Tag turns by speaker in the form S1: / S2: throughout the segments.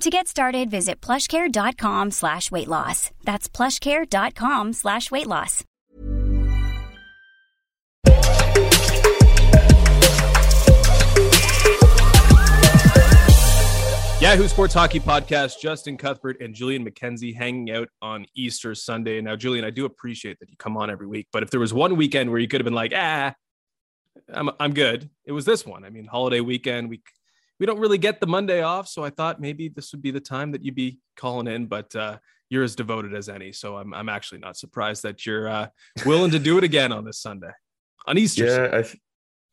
S1: To get started, visit plushcare.com slash weight loss. That's plushcare.com slash weight loss.
S2: Yahoo Sports Hockey Podcast, Justin Cuthbert and Julian McKenzie hanging out on Easter Sunday. Now, Julian, I do appreciate that you come on every week, but if there was one weekend where you could have been like, ah, I'm, I'm good, it was this one. I mean, holiday weekend, we we don't really get the Monday off, so I thought maybe this would be the time that you'd be calling in, but uh, you're as devoted as any, so I'm I'm actually not surprised that you're uh, willing to do it again on this Sunday, on Easter.
S3: Yeah,
S2: Sunday.
S3: I, th-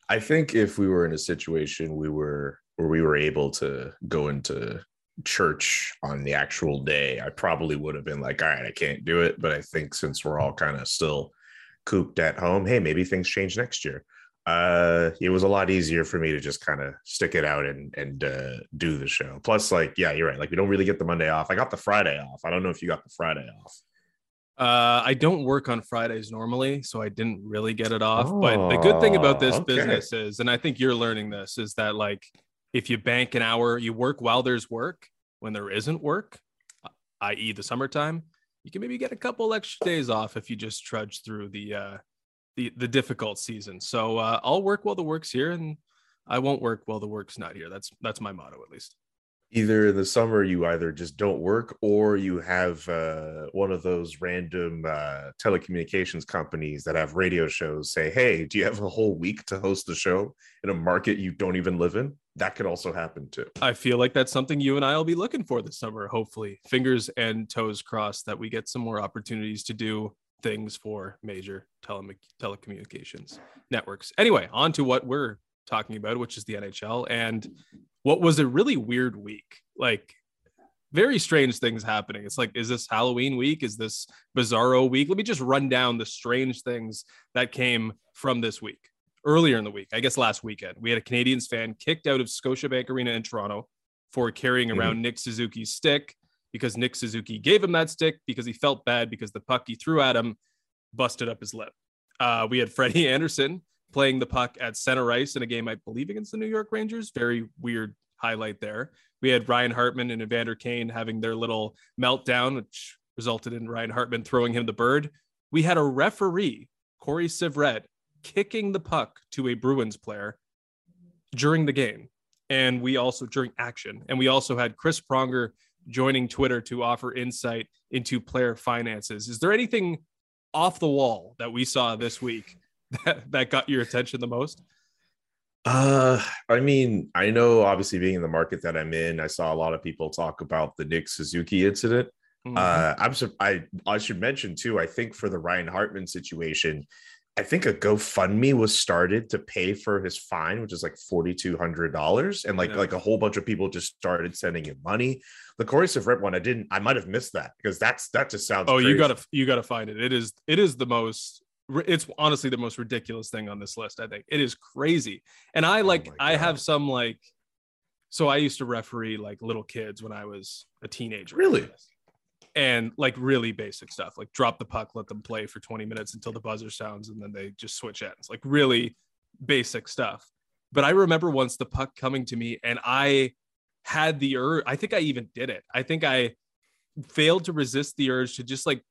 S3: I think if we were in a situation we were where we were able to go into church on the actual day, I probably would have been like, all right, I can't do it. But I think since we're all kind of still cooped at home, hey, maybe things change next year. Uh, it was a lot easier for me to just kind of stick it out and and uh, do the show. Plus, like, yeah, you're right. Like, we don't really get the Monday off. I got the Friday off. I don't know if you got the Friday off.
S2: Uh, I don't work on Fridays normally, so I didn't really get it off. but the good thing about this
S3: Oh, okay.
S2: business is, and I think you're learning this, is that like if you bank an hour, you work while there's work. When there isn't work, i.e., the summertime, you can maybe get a couple extra days off if you just trudge through the uh, the the difficult season. So uh, I'll work while the work's here, and I won't work while the work's not here. That's that's my motto, at least.
S3: Either in the summer you either just don't work or you have uh, one of those random uh, telecommunications companies that have radio shows say, "Hey, do you have a whole week to host the show in a market you don't even live in?" That could also happen too.
S2: I feel like that's something you and I will be looking for this summer, hopefully. Fingers and toes crossed that we get some more opportunities to do things for major tele- telecommunications networks. Anyway, on to what we're talking about, which is the NHL. And what was a really weird week. Like, very strange things happening. It's like, is this Halloween week? Is this Bizarro week? Let me just run down the strange things that came from this week. Earlier in the week, I guess last weekend, we had a Canadiens fan kicked out of Scotiabank Arena in Toronto for carrying
S3: Mhm.
S2: around Nick Suzuki's stick because Nick Suzuki gave him that stick because he felt bad because the puck he threw at him busted up his lip. Uh, we had Freddie Anderson playing the puck at center ice in a game, I believe, against the New York Rangers. Very weird highlight there. We had Ryan Hartman and Evander Kane having their little meltdown, which resulted in Ryan Hartman throwing him the bird. We had a referee, Corey Syvret, kicking the puck to a Bruins player during the game. And we also, during action, and we also had Chris Pronger joining Twitter to offer insight into player finances. Is there anything off the wall that we saw this week that, that got your attention the most?
S3: Uh, I mean, I know obviously being in the market that I'm in, I saw a lot of people talk about the Nick Suzuki incident.
S2: Mm-hmm.
S3: Uh, I'm I I should mention too. I think for the Ryan Hartman situation, I think a GoFundMe was started to pay for his fine, which is like forty two hundred dollars, and like
S2: Yeah.
S3: like a whole bunch of people just started sending him money. The Corey Syvret one, I didn't. I might have missed that because that's that just sounds.
S2: oh, you gotta you gotta find it. It is it is the most it's honestly the most ridiculous thing on this list. I think it is crazy, and I oh like
S3: my
S2: I have some like. So I used to referee like little kids when I was a teenager.
S3: Really?
S2: And like really basic stuff like drop the puck let them play for 20 minutes until the buzzer sounds and then they just switch ends like really basic stuff. But i remember once the puck coming to me and i had the urge i think i even did it. I think i failed to resist the urge to just like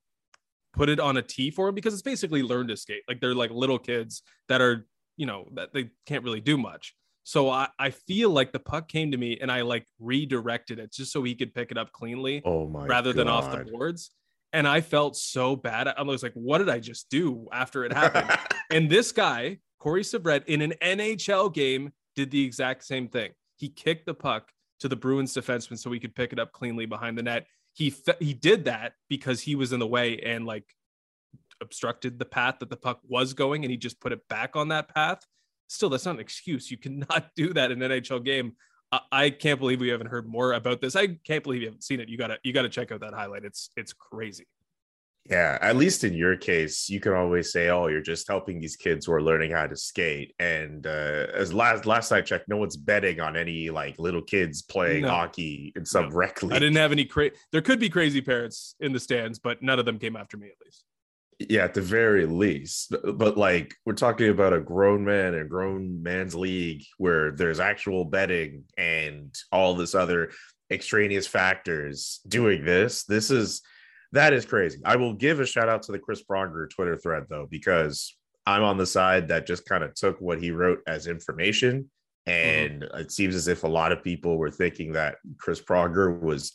S2: put it on a tee for him because it's basically learn to skate. Like they're like little kids that are you know that they can't really do much so I, I feel like the puck came to me and I like redirected it just so he could pick it up cleanly
S3: Oh my!
S2: rather than off the boards. and I felt so bad. I was like, what did I just do after it happened? and this guy, Corey Syvret, in an NHL game, did the exact same thing. He kicked the puck to the Bruins defenseman so he could pick it up cleanly behind the net. He fe- he did that because he was in the way and like obstructed the path that the puck was going, and he just put it back on that path. Still, that's not an excuse. You cannot do that in an NHL game. I, I can't believe we haven't heard more about this. I can't believe you haven't seen it. You gotta you gotta check out that highlight. It's it's crazy.
S3: Yeah, at least in your case, you can always say, "Oh, you're just helping these kids who are learning how to skate." And uh, as last last I checked, no one's betting on any like little kids playing
S2: No.
S3: hockey in some
S2: No.
S3: rec league.
S2: I didn't have any cra- There could be crazy parents in the stands, but none of them came after me at least.
S3: Yeah, at the very least. But, uh, but, like we're talking about a grown man and grown man's league where there's actual betting and all this other extraneous factors doing this. This is that is crazy. I will give a shout out to the Chris Pronger Twitter thread though, because I'm on the side that just kind of took what he wrote as information. Mm-hmm. And it seems as if a lot of people were thinking that Chris Pronger was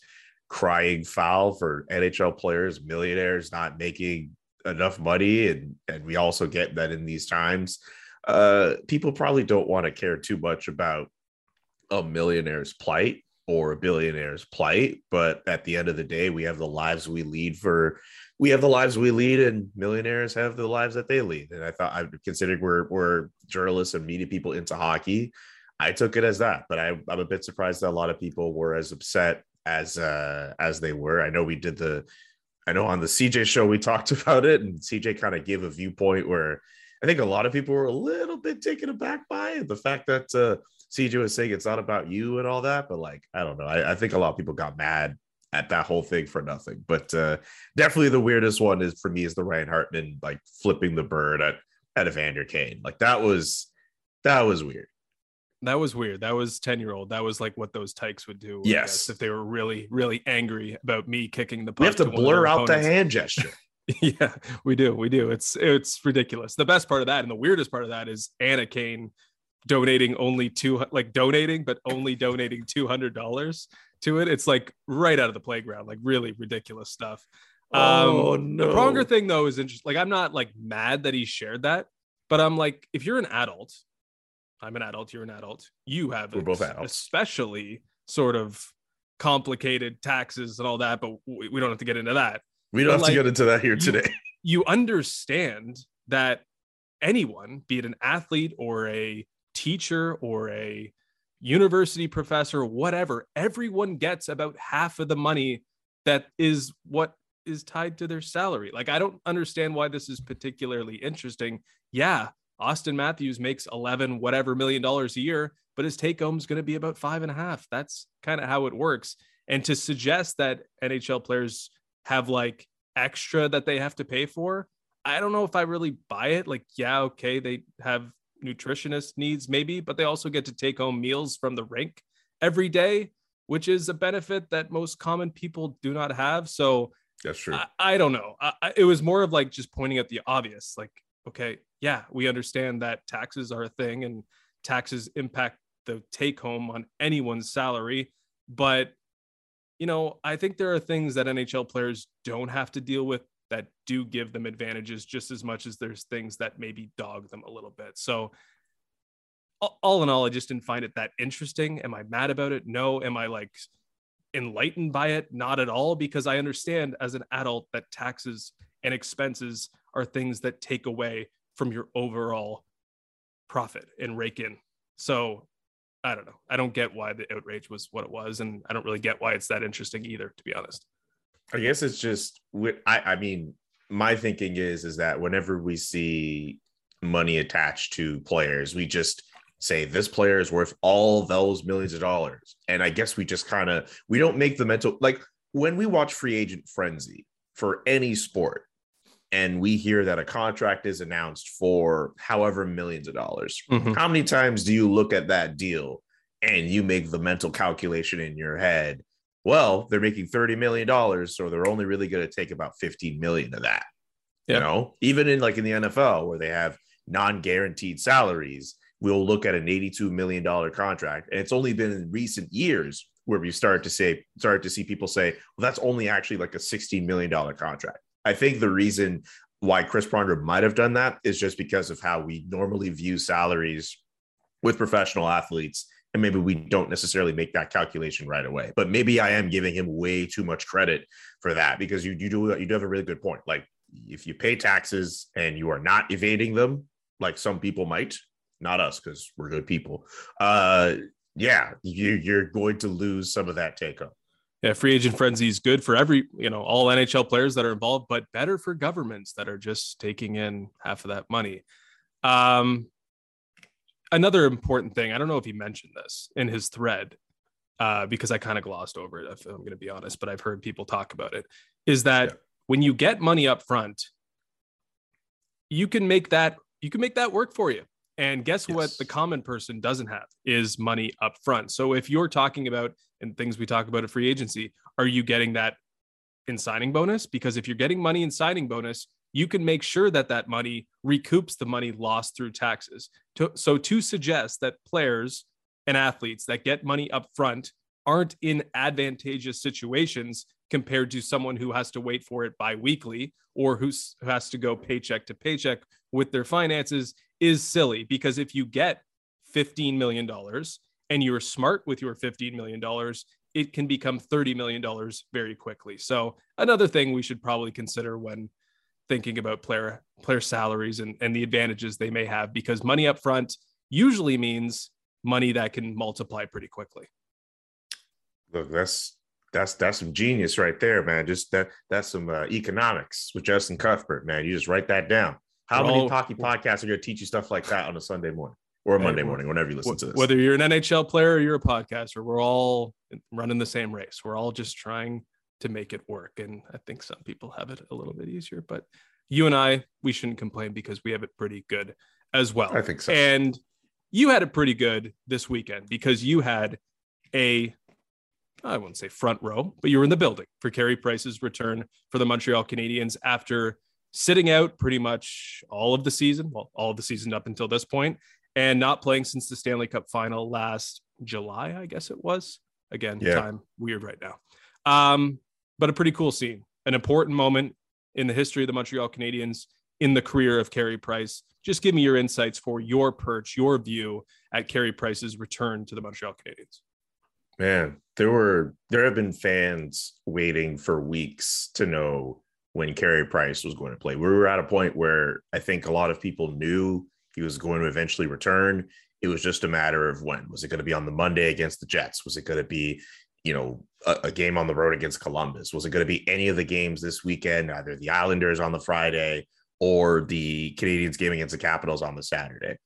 S3: crying foul for NHL players, millionaires not making enough money and and we also get that in these times uh people probably don't want to care too much about a millionaire's plight or a billionaire's plight but at the end of the day we have the lives we lead for we have the lives we lead and millionaires have the lives that they lead. And i thought i considered we're we're journalists and media people into hockey i took it as that but I, i'm a bit surprised that a lot of people were as upset as uh as they were. I know we did the I know on the CJ show we talked about it, and CJ kind of gave a viewpoint where I think a lot of people were a little bit taken aback by it. The fact that uh, CJ was saying it's not about you and all that, but like I don't know, I, I think a lot of people got mad at that whole thing for nothing. But uh, definitely the weirdest one is for me is the Ryan Hartman like flipping the bird at at Evander Kane. Like that was that was weird.
S2: That was weird. That was 10 year old. That was like what those tykes would do.
S3: Yes.
S2: if they were really, really angry about me kicking the puck.
S3: We have to
S2: of
S3: blur out the hand gesture.
S2: yeah, we do. We do. It's it's ridiculous. The best part of that and the weirdest part of that is Anna Kane donating only two like donating, but only donating two hundred dollars to it. It's like right out of the playground, like really ridiculous stuff.
S3: oh
S2: Um,
S3: no!
S2: The Pronger thing though is interesting. Like I'm not like mad that he shared that, but I'm like, if you're an adult, I'm an adult, you're an adult, you have
S3: We're both adults.
S2: especially sort of complicated taxes and all that, but we, we don't have to get into that
S3: we don't have
S2: like,
S3: to get into that here
S2: you-
S3: today.
S2: you understand that anyone, be it an athlete or a teacher or a university professor, whatever, everyone gets about half of the money that is what is tied to their salary. Like, I don't understand why this is particularly interesting. Yeah, Auston Matthews makes 11 whatever million dollars a year, but his take home is going to be about five and a half. That's kind of how it works. And to suggest that NHL players have like extra that they have to pay for, I don't know if I really buy it. Like, yeah, okay, they have nutritionist needs maybe, but they also get to take home meals from the rink every day, which is a benefit that most common people do not have. So
S3: That's true.
S2: I, I don't know. I, I- it was more of like just pointing at the obvious. Like, okay, yeah, we understand that taxes are a thing and taxes impact the take home on anyone's salary. But, you know, I think there are things that NHL players don't have to deal with that do give them advantages just as much as there's things that maybe dog them a little bit. So, all- in all, I just didn't find it that interesting. Am I mad about it? No. Am I like enlightened by it? Not at all, because I understand as an adult that taxes and expenses are things that take away from your overall profit and rake in. So I don't know. I don't get why the outrage was what it was, and I don't really get why it's that interesting either, to be honest.
S3: I guess it's just I I mean my thinking is is that whenever we see money attached to players, we just say this player is worth all those millions of dollars. And I guess we just kind of we don't make the mental like when we watch free agent frenzy for any sport and we hear that a contract is announced for however millions of dollars. Mm-hmm. How many times do you look at that deal and you make the mental calculation in your head? Well, they're making $30 million, so they're only really going to take about 15 million of that.
S2: Yep.
S3: You know, even in like in the NFL where they have non-guaranteed salaries, we'll look at an $82 million contract. And it's only been in recent years where we started to say started to see people say, well, that's only actually like a $16 million contract. I think the reason why Chris Pronger might have done that is just because of how we normally view salaries with professional athletes. And maybe we don't necessarily make that calculation right away. But maybe I am giving him way too much credit for that because you, you do you do have a really good point. Like if you pay taxes and you are not evading them, like some people might, not us because we're good people. Uh, yeah, you, you're going to lose some of that take home.
S2: Yeah, free agent frenzy is good for every, you know, all NHL players that are involved, but better for governments that are just taking in half of that money. Um, another important thing, I don't know if he mentioned this in his thread, uh, because I kind of glossed over it, if I'm going to be honest, but I've heard people talk about it, is that yeah. when you get money up front, you can make that you can make that work for you. And guess yes. what the common person doesn't have is money up front. So if you're talking about and things we talk about at free agency, are you getting that in signing bonus? Because if you're getting money in signing bonus, you can make sure that that money recoups the money lost through taxes. So to suggest that players and athletes that get money up front aren't in advantageous situations compared to someone who has to wait for it biweekly or who has to go paycheck to paycheck with their finances is silly because if you get $15 million and you're smart with your $15 million, it can become $30 million very quickly. So another thing we should probably consider when thinking about player player salaries and, and the advantages they may have because money up front usually means money that can multiply pretty quickly.
S3: Look, that's that's that's some genius right there, man. Just that that's some uh, economics with Justin Cuthbert, man. You just write that down. How We're many all, hockey podcasts are going to teach you stuff like that on a Sunday morning or a Monday morning, whenever you listen to this?
S2: Whether you're an NHL player or you're a podcaster, we're all running the same race. We're all just trying to make it work. And I think some people have it a little bit easier, but you and I, we shouldn't complain because we have it pretty good as well.
S3: I think so.
S2: And you had it pretty good this weekend because you had a I wouldn't say front row, but you were in the building for Carey Price's return for the Montreal Canadiens after sitting out pretty much all of the season, well, all of the season up until this point, and not playing since the Stanley Cup final last July, I guess it was. Again, yeah. time weird right now. Um, but a pretty cool scene, an important moment in the history of the Montreal Canadiens in the career of Carey Price. Just give me your insights for your perch, your view at Carey Price's return to the Montreal Canadiens.
S3: Man, there were there have been fans waiting for weeks to know when Carey Price was going to play. We were at a point where I think a lot of people knew he was going to eventually return. It was just a matter of when. Was it going to be on the Monday against the Jets? Was it going to be, you know, a, a game on the road against Columbus? Was it going to be any of the games this weekend, either the Islanders on the Friday or the Canadiens game against the Capitals on the Saturday?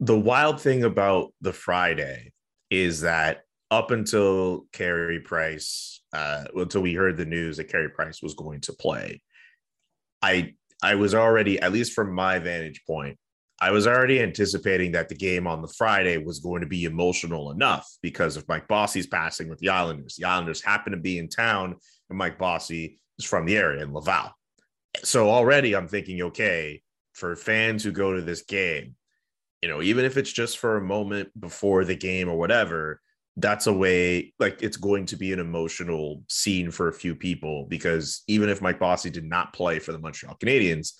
S3: The wild thing about the Friday is that up until Carey Price, uh, until we heard the news that Carey Price was going to play, I I was already, at least from my vantage point, I was already anticipating that the game on the Friday was going to be emotional enough because of Mike Bossy's passing with the Islanders. The Islanders happen to be in town, and Mike Bossy is from the area in Laval. So already I'm thinking, okay, for fans who go to this game, you know, even if it's just for a moment before the game or whatever, that's a way like it's going to be an emotional scene for a few people because even if Mike Bossy did not play for the Montreal Canadiens,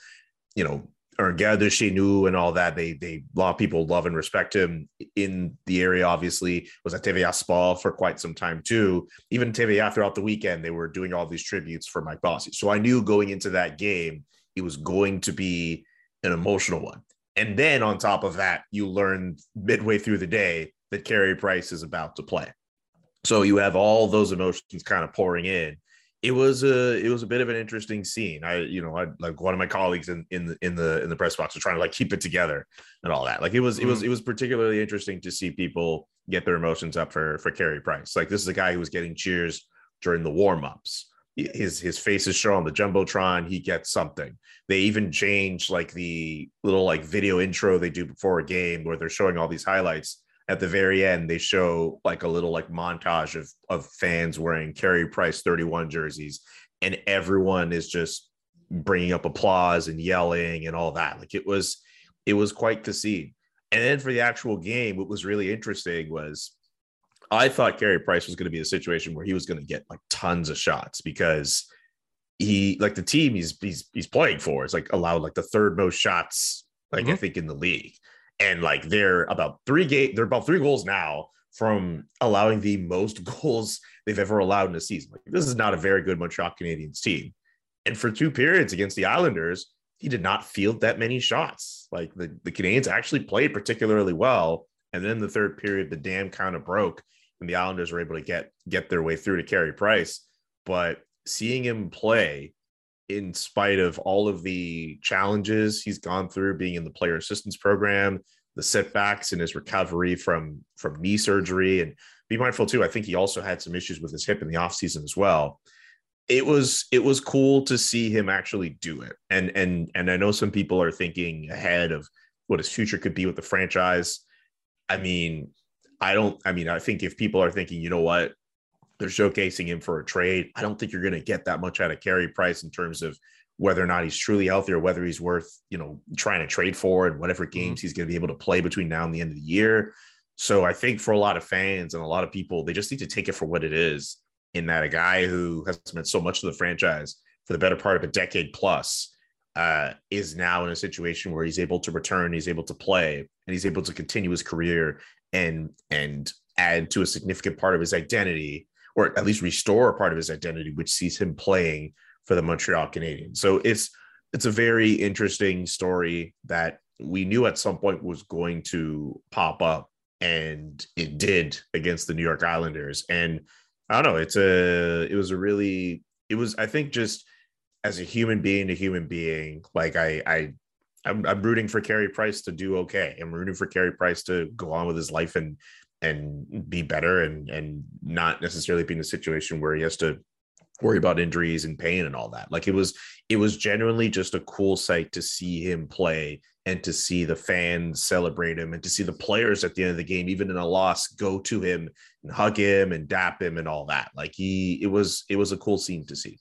S3: you know, or Garde and all that, they they a lot of people love and respect him in the area. Obviously, was at TVA Sport for quite some time too. Even TVA throughout the weekend, they were doing all these tributes for Mike Bossy. So I knew going into that game, it was going to be an emotional one. And then on top of that, you learn midway through the day that Carey Price is about to play. So you have all those emotions kind of pouring in. It was a it was a bit of an interesting scene. I you know I like one of my colleagues in in the in the in the press box was trying to like keep it together and all that. Like it was mm-hmm. it was mm-hmm. it was particularly interesting to see people get their emotions up for for Carey Price. Like this is a guy who was getting cheers during the warm ups. His his face is shown on the jumbotron. He gets something. They even change like the little like video intro they do before a game where they're showing all these highlights at the very end they show like a little like montage of of fans wearing Carey Price 31 jerseys and everyone is just bringing up applause and yelling and all that. Like it was it was quite the scene. And then for the actual game what was really interesting was I thought Carey Price was going to be a situation where he was going to get like tons of shots because he like the team he's he's he's playing for is like allowed like the third most shots like mm-hmm. I think in the league, and like they're about three gate they're about three goals now from allowing the most goals they've ever allowed in a season. Like this is not a very good Montreal Canadiens team, and for two periods against the Islanders, he did not field that many shots. Like the the Canadiens actually played particularly well, and then the third period the dam kind of broke, and the Islanders were able to get get their way through to Carey Price, but seeing him play in spite of all of the challenges he's gone through being in the player assistance program the setbacks in his recovery from from knee surgery and be mindful too i think he also had some issues with his hip in the offseason as well. It was it was cool to see him actually do it. And and and i know some people are thinking ahead of what his future could be with the franchise. I mean i don't i mean i think if people are thinking you know what they're showcasing him for a trade. I don't think you're going to get that much out of Carey Price in terms of whether or not he's truly healthy or whether he's worth, you know, trying to trade for and whatever mm-hmm. games he's going to be able to play between now and the end of the year. So I think for a lot of fans and a lot of people, they just need to take it for what it is. In that a guy who has meant so much to the franchise for the better part of a decade plus uh, is now in a situation where he's able to return, he's able to play, and he's able to continue his career and and add to a significant part of his identity or at least restore a part of his identity, which sees him playing for the Montreal Canadiens. So it's it's a very interesting story that we knew at some point was going to pop up, and it did against the New York Islanders. And I don't know, it's a it was a really it was I think just as a human being to human being, like I I I'm, I'm rooting for Carey Price to do okay. I'm rooting for Carey Price to go on with his life and and be better and and not necessarily be in a situation where he has to worry about injuries and pain and all that. Like it was it was genuinely just a cool sight to see him play and to see the fans celebrate him and to see the players at the end of the game even in a loss go to him and hug him and dap him and all that. Like he it was it was a cool scene to see.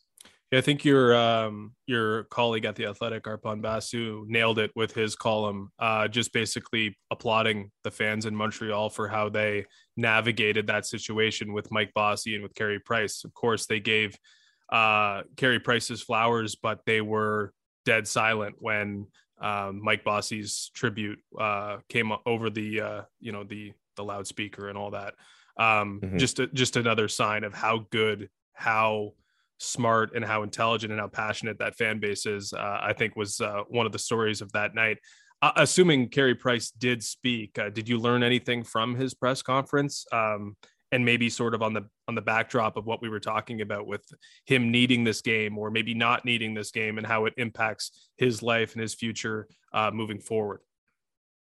S2: Yeah, I think your um, your colleague at the Athletic, Arpon Basu, nailed it with his column, uh, just basically applauding the fans in Montreal for how they navigated that situation with Mike Bossy and with Carey Price. Of course, they gave uh, Carey Price's flowers, but they were dead silent when um, Mike Bossy's tribute uh, came over the uh, you know the the loudspeaker and all that. Um, mm-hmm. Just a, just another sign of how good how smart and how intelligent and how passionate that fan base is, uh, I think was uh, one of the stories of that night. Uh, assuming Carey Price did speak, uh, did you learn anything from his press conference? Um, and maybe sort of on the on the backdrop of what we were talking about with him needing this game or maybe not needing this game and how it impacts his life and his future uh, moving forward.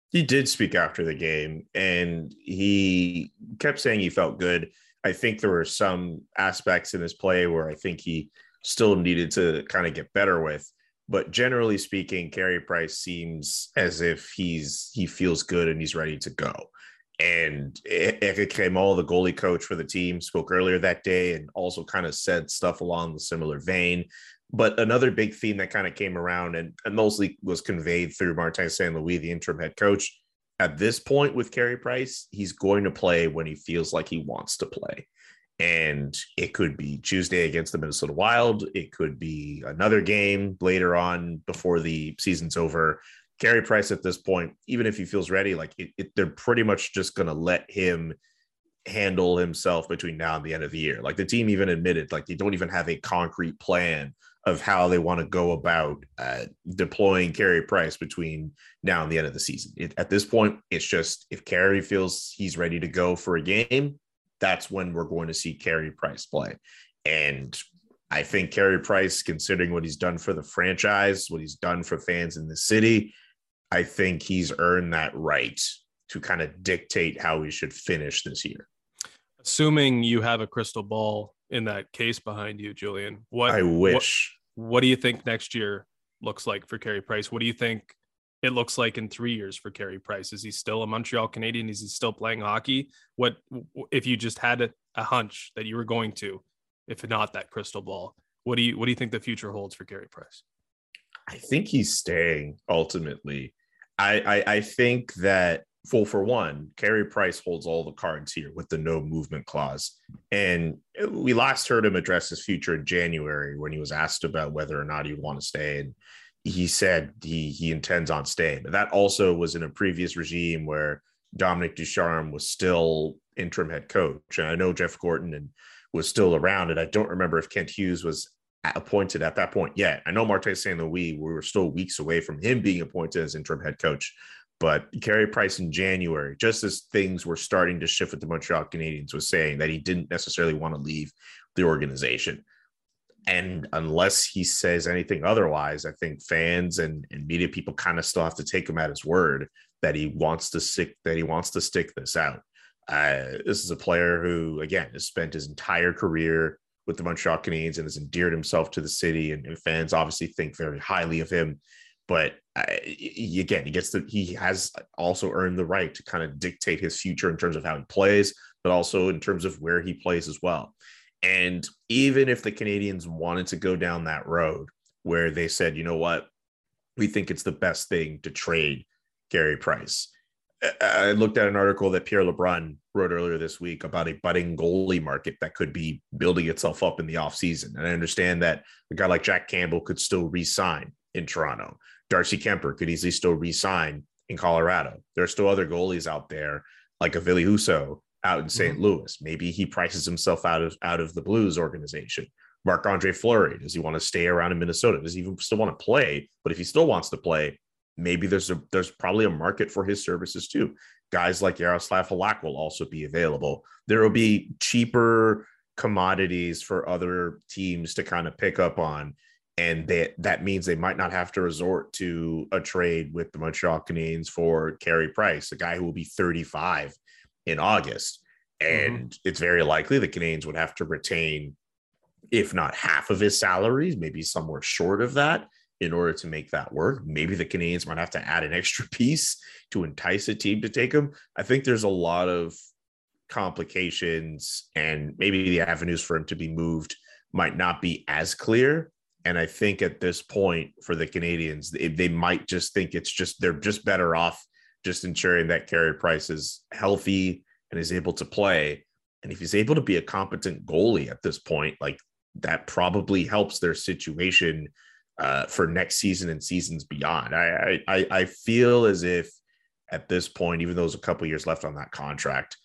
S3: He did speak after the game, and he kept saying he felt good I think there were some aspects in his play where I think he still needed to kind of get better with. But generally speaking, Carey Price seems as if he's he feels good and he's ready to go. And Eric Raymond, the goalie coach for the team, spoke earlier that day and also kind of said stuff along the similar vein. But another big theme that kind of came around and, and mostly was conveyed through Martin St. Louis, the interim head coach, at this point with Carey Price, he's going to play when he feels like he wants to play. And it could be Tuesday against the Minnesota Wild. It could be another game later on before the season's over. Carey Price at this point, even if he feels ready, like it, it, they're pretty much just going to let him handle himself between now and the end of the year. Like the team even admitted, like they don't even have a concrete plan of how they want to go about uh, deploying Carey Price between now and the end of the season. It, at this point, it's just if Carey feels he's ready to go for a game, that's when we're going to see Carey Price play. And I think Carey Price, considering what he's done for the franchise, what he's done for fans in the city, I think he's earned that right to kind of dictate how we should finish this year.
S2: Assuming you have a crystal ball in that case behind you, Julian. What
S3: I wish.
S2: What, what do you think next year looks like for Carey Price? What do you think it looks like in three years for Carey Price? Is he still a Montreal Canadian? Is he still playing hockey? What if you just had a, a hunch that you were going to, if not that crystal ball? What do you what do you think the future holds for Carey Price?
S3: I think he's staying ultimately. I, I, I think that full for one, Carey Price holds all the cards here with the no movement clause. And we last heard him address his future in January when he was asked about whether or not he'd want to stay. And he said he he intends on staying. But that also was in a previous regime where Dominique Ducharme was still interim head coach. And I know Jeff Gorton and was still around. And I don't remember if Kent Hughes was appointed at that point yet. I know Martin St. Louis, we were still weeks away from him being appointed as interim head coach. But Carey Price in January, just as things were starting to shift with the Montreal Canadiens, was saying that he didn't necessarily want to leave the organization. And unless he says anything otherwise, I think fans and, and media people kind of still have to take him at his word that he wants to stick that he wants to stick this out. Uh, this is a player who, again, has spent his entire career with the Montreal Canadiens and has endeared himself to the city, and, and fans obviously think very highly of him. But uh, again, he gets the he has also earned the right to kind of dictate his future in terms of how he plays, but also in terms of where he plays as well. And even if the Canadiens wanted to go down that road where they said, you know what, we think it's the best thing to trade Carey Price. I looked at an article that Pierre LeBrun wrote earlier this week about a budding goalie market that could be building itself up in the offseason. And I understand that a guy like Jack Campbell could still re-sign in Toronto. Darcy Kuemper could easily still re-sign in Colorado. There are still other goalies out there, like a Husso out in saint mm-hmm. Louis. Maybe he prices himself out of out of the Blues organization. Marc Andre Fleury, does he want to stay around in Minnesota? Does he even still want to play? But if he still wants to play, maybe there's a there's probably a market for his services too. Guys like Jaroslav Halak will also be available. There will be cheaper commodities for other teams to kind of pick up on. And that that means they might not have to resort to a trade with the Montreal Canadiens for Carey Price, a guy who will be 35 in August. Mm-hmm. And mm-hmm. it's very likely the Canadiens would have to retain, if not half of his salaries, maybe somewhere short of that in order to make that work. Maybe the Canadiens might have to add an extra piece to entice a team to take him. I think there's a lot of complications, and maybe the avenues for him to be moved might not be as clear. And I think at this point for the Canadiens, they, they might just think it's just they're just better off just ensuring that Carey Price is healthy and is able to play. And if he's able to be a competent goalie at this point, like that probably helps their situation uh, for next season and seasons beyond. I, I I feel as if at this point, even though there's a couple years left on that contract,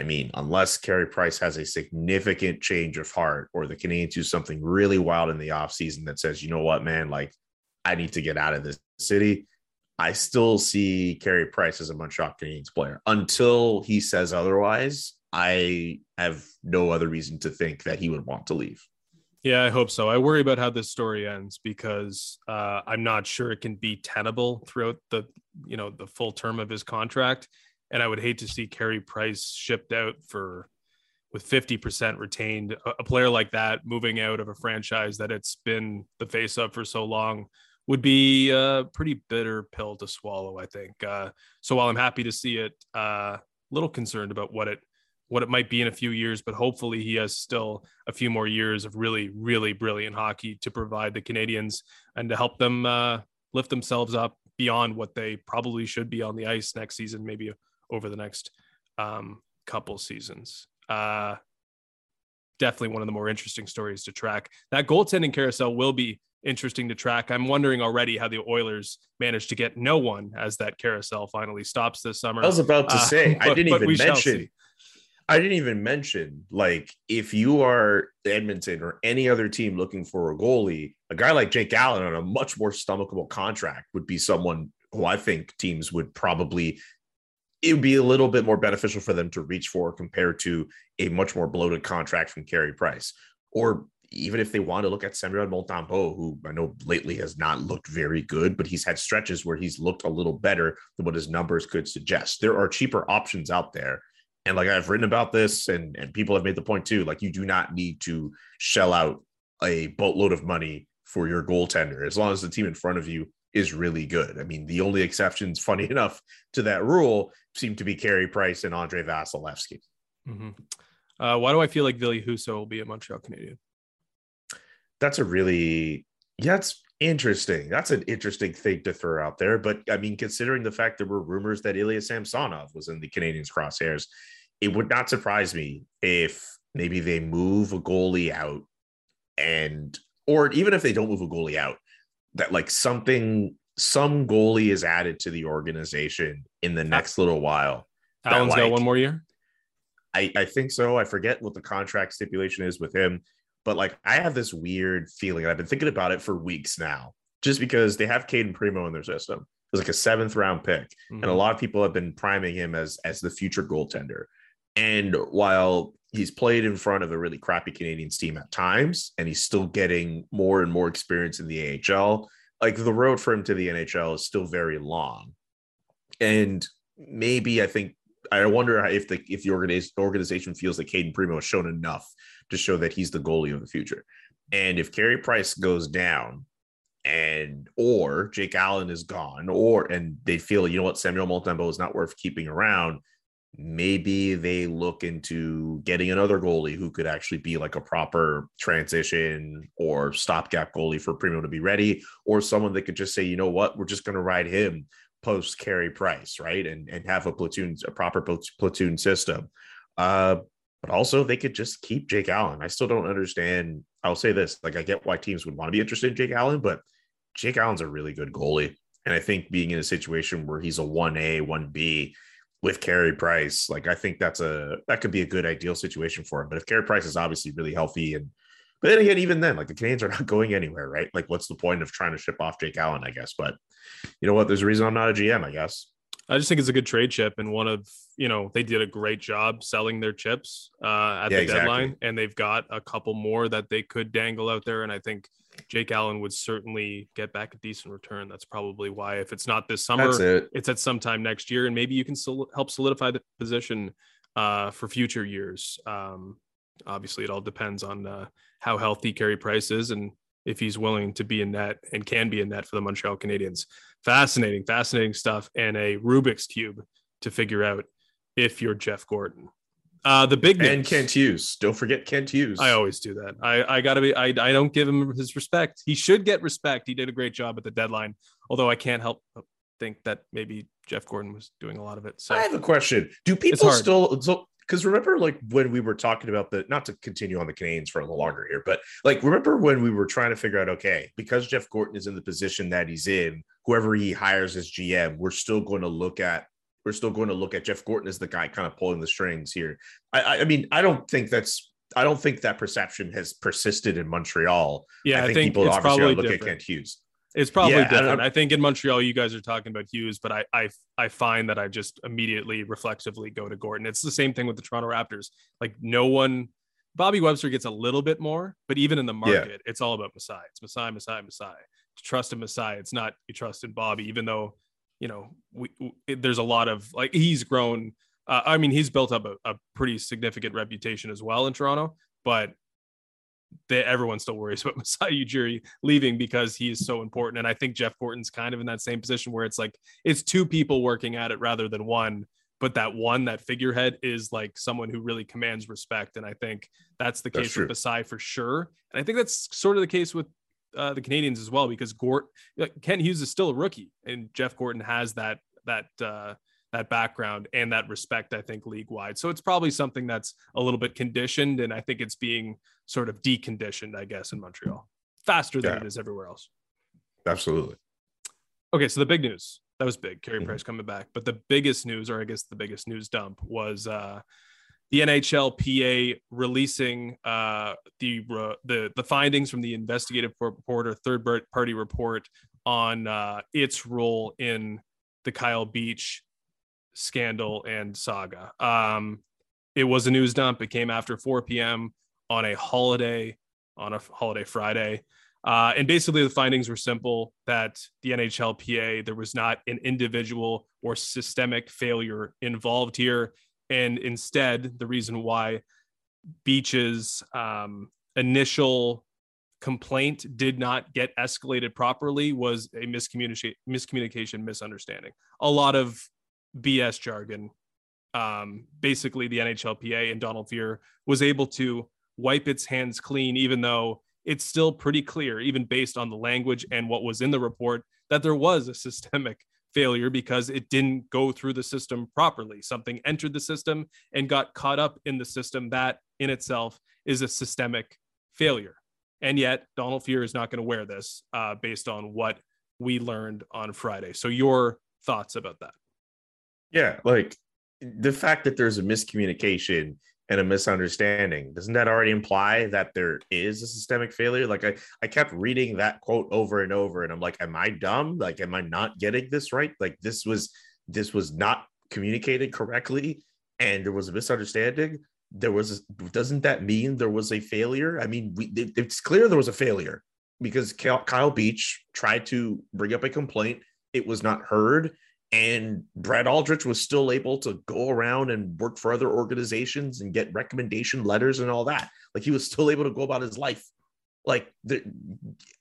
S3: I mean, unless Carey Price has a significant change of heart or the Canadiens do something really wild in the offseason that says, you know what, man, like I need to get out of this city. I still see Carey Price as a Montreal Canadiens player until he says otherwise. I have no other reason to think that he would want to leave.
S2: Yeah, I hope so. I worry about how this story ends because uh, I'm not sure it can be tenable throughout the you know the full term of his contract, and I would hate to see Carey Price shipped out for with 50% retained. A, a player like that moving out of a franchise that it's been the face of for so long would be a pretty bitter pill to swallow. I think. Uh, so while I'm happy to see it, a uh, little concerned about what it what it might be in a few years, but hopefully he has still a few more years of really, really brilliant hockey to provide the Canadiens and to help them uh, lift themselves up beyond what they probably should be on the ice next season, maybe over the next um, couple seasons. Uh, definitely one of the more interesting stories to track. That goaltending carousel will be interesting to track. I'm wondering already how the Oilers managed to get no one as that carousel finally stops this summer.
S3: I was about to uh, say, uh, but, I didn't even mention I didn't even mention like if you are Edmonton or any other team looking for a goalie, a guy like Jake Allen on a much more stomachable contract would be someone who I think teams would probably it would be a little bit more beneficial for them to reach for compared to a much more bloated contract from Carey Price. Or even if they want to look at Samuel Montembeault, who I know lately has not looked very good, but he's had stretches where he's looked a little better than what his numbers could suggest. There are cheaper options out there and like I've written about this and, and people have made the point too, like you do not need to shell out a boatload of money for your goaltender as long as the team in front of you is really good. I mean, the only exceptions, funny enough, to that rule seem to be Carey Price and Andrei Vasilevskiy.
S2: Mm-hmm. Uh, why do I feel like Ville Husso will be a Montreal Canadian?
S3: That's a really, yeah, it's Interesting. That's an interesting thing to throw out there. But I mean, considering the fact there were rumors that Ilya Samsonov was in the Canadiens crosshairs, it would not surprise me if maybe they move a goalie out and or even if they don't move a goalie out, that like something some goalie is added to the organization in the next little while.
S2: Allen's like, got one more year.
S3: I, I think so. I forget what the contract stipulation is with him, but like I have this weird feeling. I've been thinking about it for weeks now, just because they have Cayden Primeau in their system. It was like a seventh round pick, mm-hmm. and a mm-hmm. lot of people have been priming him as as the future goaltender. And while he's played in front of a really crappy Canadiens team at times, and he's still getting more and more experience in the AHL, like the road for him to the NHL is still very long. And maybe I think I wonder if the if the organization feels that Cayden Primeau has shown enough to show that he's the goalie of the future. And if Carey Price goes down, and or Jake Allen is gone, or and they feel you know what Samuel Montembeault is not worth keeping around, maybe they look into getting another goalie who could actually be like a proper transition or stopgap goalie for Primeau to be ready, or someone that could just say, you know what, we're just going to ride him post Carey Price, right? And and have a platoon, a proper platoon system. Uh, but also they could just keep Jake Allen. I still don't understand. I'll say this: like I get why teams would want to be interested in Jake Allen, but Jake Allen's a really good goalie, and I think being in a situation where he's a one A, one B with Carey Price, like I think that's a that could be a good ideal situation for him. But if Carey Price is obviously really healthy and but then again, even then, like the Canadiens are not going anywhere, right? Like, what's the point of trying to ship off Jake Allen? I guess, but you know what? There's a reason I'm not a GM. I guess.
S2: I just think it's a good trade chip, and one of you know they did a great job selling their chips uh, at yeah, the exactly. deadline, and they've got a couple more that they could dangle out there, and I think Jake Allen would certainly get back a decent return. That's probably why, if it's not this summer, it. it's at some time next year, and maybe you can sol- help solidify the position uh, for future years. Um, obviously, it all depends on uh, how healthy Carey Price is and if he's willing to be in net and can be in net for the Montreal Canadiens. Fascinating, fascinating stuff, and a Rubik's cube to figure out if you're Jeff Gorton. Uh, the big
S3: and Kent Hughes. Don't forget Kent Hughes.
S2: I always do that. I, I gotta be. I, I don't give him his respect. He should get respect. He did a great job at the deadline. Although I can't help think that maybe Jeff Gorton was doing a lot of it. So
S3: I have a question. Do people still? So because remember like when we were talking about the not to continue on the Canadiens for a little longer here, but like remember when we were trying to figure out okay, because Jeff Gorton is in the position that he's in, whoever he hires as GM, we're still going to look at we're still going to look at Jeff Gorton as the guy kind of pulling the strings here. I, I mean, I don't think that's I don't think that perception has persisted in Montreal.
S2: Yeah, I think, I think people obviously look different. at Kent Hughes. It's probably yeah, different. I, I, think in Montreal, you guys are talking about Hughes, but I, I I find that I just immediately reflexively go to Gorton. It's the same thing with the Toronto Raptors. Like no one, Bobby Webster gets a little bit more, but even in the market, yeah. it's all about Masai. It's Masai, Masai, Masai. To trust in Masai, it's not you trust in Bobby, even though you know we, we there's a lot of like he's grown. Uh, I mean, he's built up a, a pretty significant reputation as well in Toronto, but that everyone still worries about Masai Ujiri leaving because he is so important. And I think Jeff Gorton's kind of in that same position where it's like it's two people working at it rather than one. But that one, that figurehead, is like someone who really commands respect. And I think that's the case that's with Masai for sure. And I think that's sort of the case with uh, the Canadiens as well, because Gort Kent Hughes is still a rookie, and Jeff Gorton has that that uh, that background and that respect, I think, league wide. So it's probably something that's a little bit conditioned. And I think it's being sort of deconditioned, I guess, in Montreal faster than yeah. it is everywhere else.
S3: Absolutely.
S2: Okay. So the big news that was big, Carey mm-hmm. Price coming back. But the biggest news, or I guess the biggest news dump, was uh, the NHLPA releasing uh, the, uh, the the findings from the investigative reporter third party report on uh, its role in the Kyle Beach scandal and saga. Um, it was a news dump. It came after 4 p.m. on a holiday, on a holiday Friday. Uh, and basically, the findings were simple that the NHLPA, there was not an individual or systemic failure involved here. And instead, the reason why Beach's um, initial complaint did not get escalated properly was a miscommunication, miscommunication, misunderstanding. A lot of BS jargon. Um, basically, the NHLPA and Donald Fehr was able to wipe its hands clean, even though it's still pretty clear, even based on the language and what was in the report, that there was a systemic failure because it didn't go through the system properly. Something entered the system and got caught up in the system. That in itself is a systemic failure. And yet, Donald Fehr is not going to wear this uh, based on what we learned on Friday. So, your thoughts about that?
S3: Yeah, like the fact that there's a miscommunication and a misunderstanding. Doesn't that already imply that there is a systemic failure? Like i i kept reading that quote over and over and i'm like am i dumb? Like am i not getting this right? Like this was this was not communicated correctly and there was a misunderstanding. There was a, doesn't that mean there was a failure? I mean we, it, it's clear there was a failure because kyle beach tried to bring up a complaint. It was not heard and Brad Aldrich was still able to go around and work for other organizations and get recommendation letters and all that. Like he was still able to go about his life. Like the,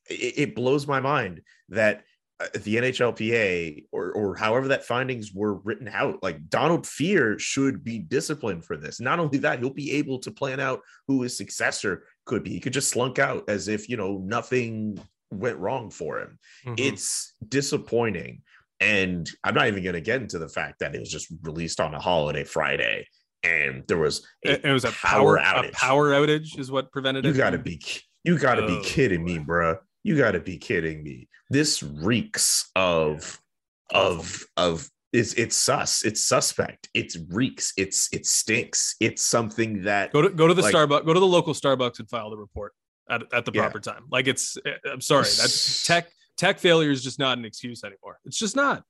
S3: it, blows my mind that uh, the NHLPA or or however that findings were written out, like Donald Fehr should be disciplined for this. Not only that, he'll be able to plan out who his successor could be. He could just slunk out as if you know nothing went wrong for him. Mm-hmm. It's disappointing and I'm not even going to get into the fact that it was just released on a holiday Friday, and there was
S2: it was a power, power outage. A power outage is what prevented
S3: you
S2: it.
S3: You got to be you got to oh, be kidding me, bro. You got to be kidding me. This reeks of yeah. of of it's it's sus. It's suspect. It's reeks. It's it stinks. It's something that
S2: go to go to the like, Starbucks. Go to the local Starbucks and file the report at, at the proper yeah. time. Like it's. Eh, I'm sorry. That's tech tech failure is just not an excuse anymore. It's just not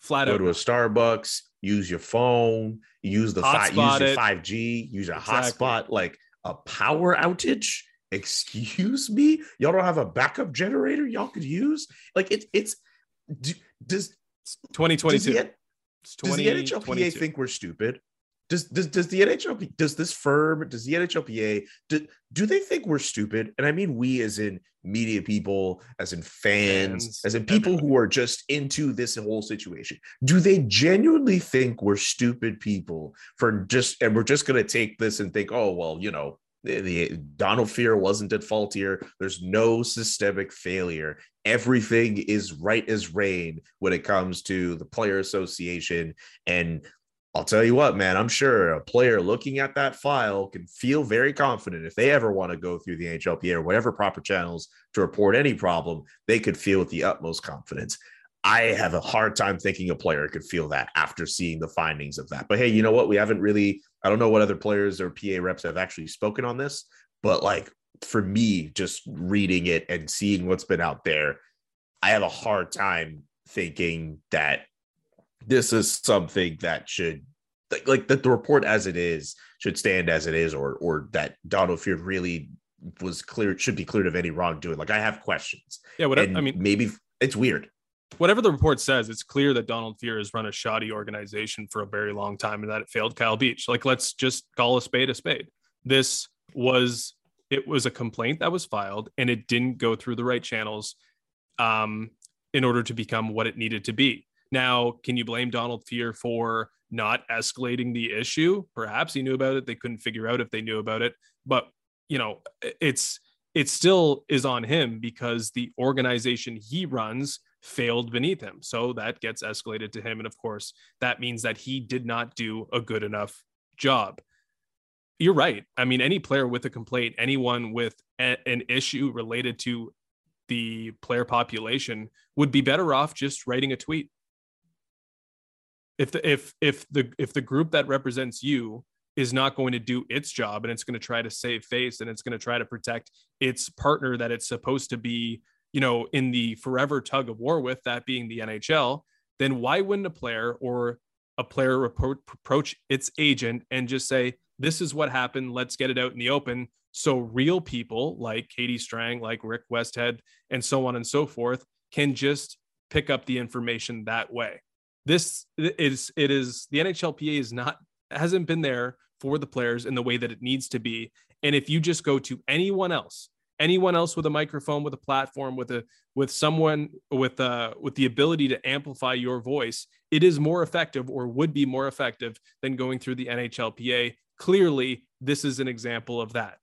S2: flat
S3: Go
S2: out.
S3: Go to a Starbucks, use your phone, use the five, use your five G, use a exactly. hotspot. Like a power outage. Excuse me, y'all don't have a backup generator y'all could use. Like it, it's do, does
S2: 2022.
S3: Does the, does the NHLPA think we're stupid? Does does does the NHL does this firm does the NHLPA do, do they think we're stupid? And I mean we as in media people, as in fans, fans as in people everybody. who are just into this whole situation. Do they genuinely think we're stupid people for just and we're just going to take this and think, oh well, you know, the, the Donald Fehr wasn't at fault here. There's no systemic failure. Everything is right as rain when it comes to the player association and I'll tell you what, man, I'm sure a player looking at that file can feel very confident if they ever want to go through the NHLPA or whatever proper channels to report any problem, they could feel with the utmost confidence. I have a hard time thinking a player could feel that after seeing the findings of that. But hey, you know what? We haven't really, I don't know what other players or PA reps have actually spoken on this, but like for me, just reading it and seeing what's been out there, I have a hard time thinking that this is something that should like, like the, the report as it is should stand as it is, or or that Donald Fehr really was clear should be cleared of any wrongdoing. Like I have questions.
S2: Yeah, whatever. I mean,
S3: maybe it's weird.
S2: Whatever the report says, it's clear that Donald Fehr has run a shoddy organization for a very long time and that it failed Kyle Beach. Like, let's just call a spade a spade. This was it was a complaint that was filed and it didn't go through the right channels um, in order to become what it needed to be. Now, can you blame Donald Fehr for not escalating the issue? Perhaps he knew about it. They couldn't figure out if they knew about it. But, you know, it's it still is on him because the organization he runs failed beneath him. So that gets escalated to him. And of course, that means that he did not do a good enough job. You're right. I mean, any player with a complaint, anyone with a, an issue related to the player population would be better off just writing a tweet if the if if the if the group that represents you is not going to do its job and it's going to try to save face and it's going to try to protect its partner that it's supposed to be you know in the forever tug of war with that being the NHL then why wouldn't a player or a player approach its agent and just say this is what happened. Let's get it out in the open. So real people like Katie Strang like Rick Westhead and so on and so forth can just pick up the information that way this is it is the NHLPA is not hasn't been there for the players in the way that it needs to be. And if you just go to anyone else, anyone else with a microphone, with a platform, with a with someone with uh with the ability to amplify your voice, it is more effective or would be more effective than going through the NHLPA. Clearly, this is an example of that.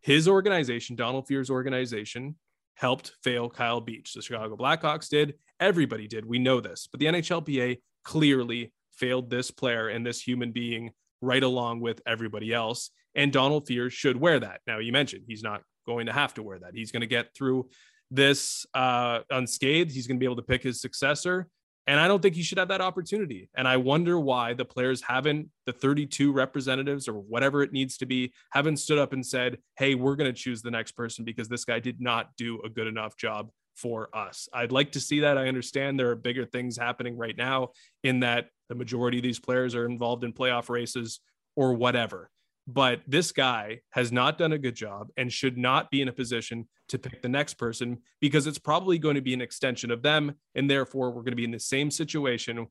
S2: his organization, Donald Fehr's organization, helped fail Kyle Beach. The Chicago Blackhawks did. Everybody did. We know this. But the NHLPA clearly failed this player and this human being right along with everybody else. And Donald Fehr should wear that. Now, you mentioned he's not going to have to wear that. He's going to get through this uh, unscathed. He's going to be able to pick his successor. And I don't think he should have that opportunity. And I wonder why the players haven't, the 32 representatives or whatever it needs to be, haven't stood up and said, hey, we're going to choose the next person because this guy did not do a good enough job for us. I'd like to see that. I understand there are bigger things happening right now in that the majority of these players are involved in playoff races or whatever. But this guy has not done a good job and should not be in a position to pick the next person because it's probably going to be an extension of them. And therefore, we're going to be in the same situation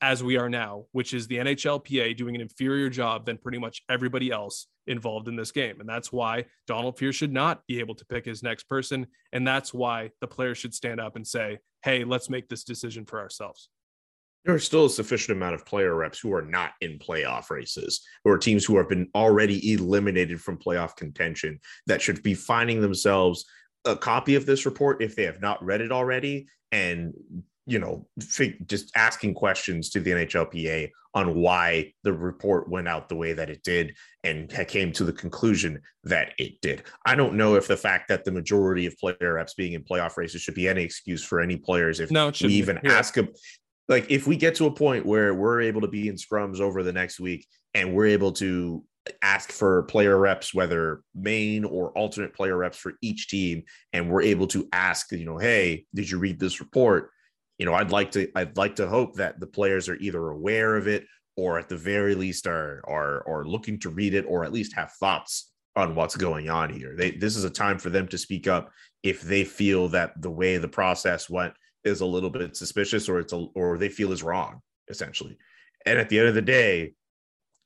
S2: as we are now, which is the NHLPA doing an inferior job than pretty much everybody else involved in this game. And that's why Donald Fehr should not be able to pick his next person. And that's why the players should stand up and say, hey, let's make this decision for ourselves.
S3: There are still a sufficient amount of player reps who are not in playoff races, are teams who have been already eliminated from playoff contention that should be finding themselves a copy of this report if they have not read it already and you know, just asking questions to the NHLPA on why the report went out the way that it did and came to the conclusion that it did. I don't know if the fact that the majority of player reps being in playoff races should be any excuse for any players if no, we even yeah. ask them. Like, if we get to a point where we're able to be in scrums over the next week and we're able to ask for player reps, whether main or alternate player reps for each team, and we're able to ask, you know, hey, did you read this report? you know, I'd like to I'd like to hope that the players are either aware of it or at the very least are are are looking to read it or at least have thoughts on what's going on here. They this is a time for them to speak up if they feel that the way the process went is a little bit suspicious or it's a or they feel is wrong essentially. And at the end of the day,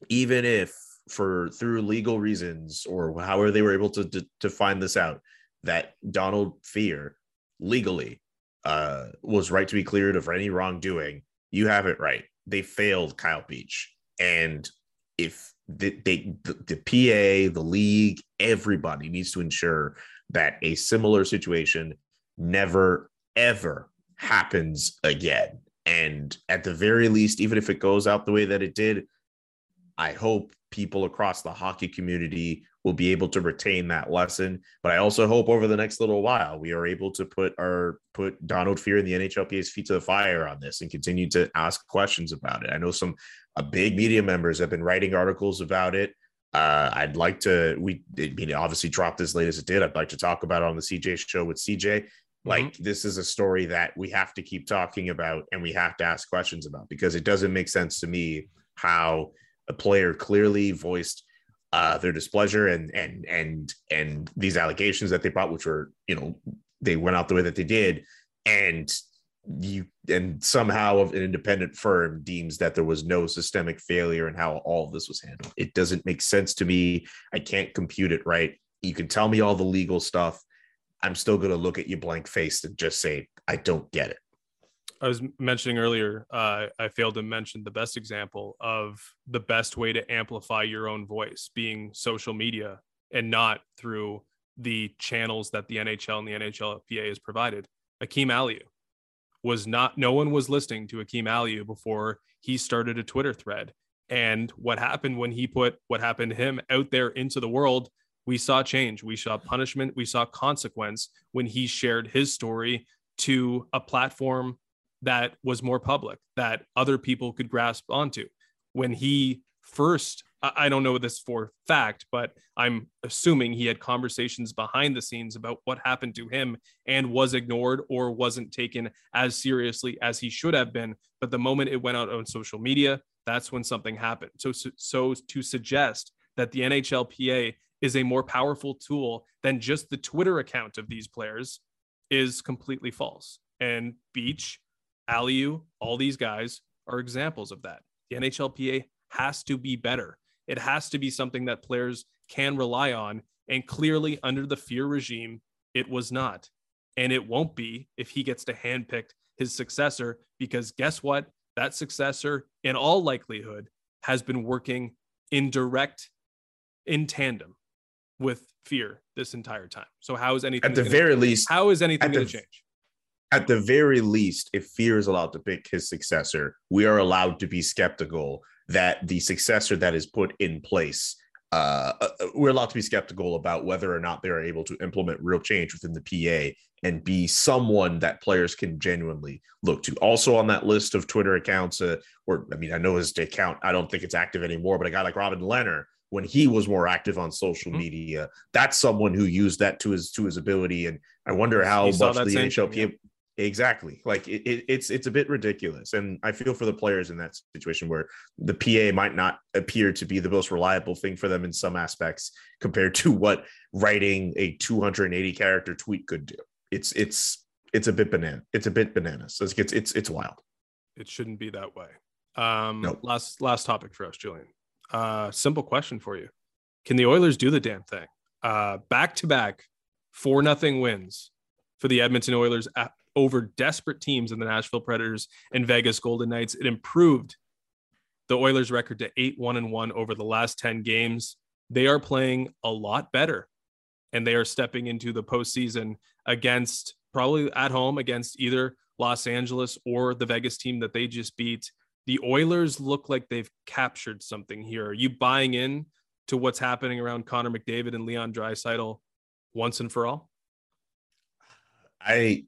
S3: even if for through legal reasons or however they were able to to, to find this out that Donald Fehr legally uh, was right to be cleared of any wrongdoing, you have it right. They failed Kyle Beach. And if the, they, the, the PA, the league, everybody needs to ensure that a similar situation never, ever happens again. And at the very least, even if it goes out the way that it did, I hope people across the hockey community will be able to retain that lesson. But I also hope over the next little while we are able to put our put Donald Fehr and the NHLPA's feet to the fire on this and continue to ask questions about it. I know some uh, big media members have been writing articles about it. Uh, I'd like to we I mean obviously dropped as late as it did. I'd like to talk about it on the CJ show with CJ. Mm-hmm. Like this is a story that we have to keep talking about and we have to ask questions about because it doesn't make sense to me how a player clearly voiced uh, their displeasure and and and and these allegations that they brought, which were you know they went out the way that they did, and you and somehow an independent firm deems that there was no systemic failure in how all of this was handled. It doesn't make sense to me. I can't compute it right. You can tell me all the legal stuff. I'm still going to look at you blank faced and just say I don't get it.
S2: I was mentioning earlier, uh, I failed to mention the best example of the best way to amplify your own voice being social media and not through the channels that the NHL and the NHLPA has provided. Akim Aliu was not, no one was listening to Akim Aliu before he started a Twitter thread. And what happened when he put what happened to him out there into the world, we saw change. We saw punishment. We saw consequence when he shared his story to a platform that was more public that other people could grasp onto. When he first, I don't know this for fact, but I'm assuming he had conversations behind the scenes about what happened to him and was ignored or wasn't taken as seriously as he should have been. But the moment it went out on social media, that's when something happened. So, so, so to suggest that the NHLPA is a more powerful tool than just the Twitter account of these players is completely false. And Beach Aliu, all these guys are examples of that. The NHLPA has to be better. It has to be something that players can rely on. And clearly, under the Fehr regime, it was not. And it won't be if he gets to handpick his successor, because guess what? That successor, in all likelihood, has been working in direct, in tandem with Fehr this entire time. So how is anything
S3: At the very least,
S2: how is anything going to change?
S3: at the very least, if Fehr is allowed to pick his successor, we are allowed to be skeptical that the successor that is put in place, uh, uh, we're allowed to be skeptical about whether or not they are able to implement real change within the PA and be someone that players can genuinely look to. Also on that list of Twitter accounts, uh, or I mean, I know his account, I don't think it's active anymore, but a guy like Robin Lehner, when he was more active on social
S2: Mhm.
S3: media, that's someone who used that to his to his ability. And I wonder how
S2: He saw
S3: much the
S2: same
S3: NHLPA
S2: yeah.
S3: Exactly. Like it, it, it's it's a bit ridiculous, and I feel for the players in that situation where the PA might not appear to be the most reliable thing for them in some aspects compared to what writing a 280 character tweet could do. It's it's it's a bit banana. It's a bit bananas. It's it's it's, it's wild.
S2: It shouldn't be that way. Um,
S3: Nope.
S2: last last topic for us, Julian. Uh, simple question for you: Can the Oilers do the damn thing? Uh, back to back, four nothing wins for the Edmonton Oilers at, over desperate teams in the Nashville Predators and Vegas Golden Knights. It improved the Oilers' record to eight one and one over the last ten games. They are playing a lot better, and they are stepping into the postseason against probably at home against either Los Angeles or the Vegas team that they just beat. The Oilers look like they've captured something here. Are you buying in to what's happening around Connor McDavid and Leon Draisaitl once and for all?
S3: I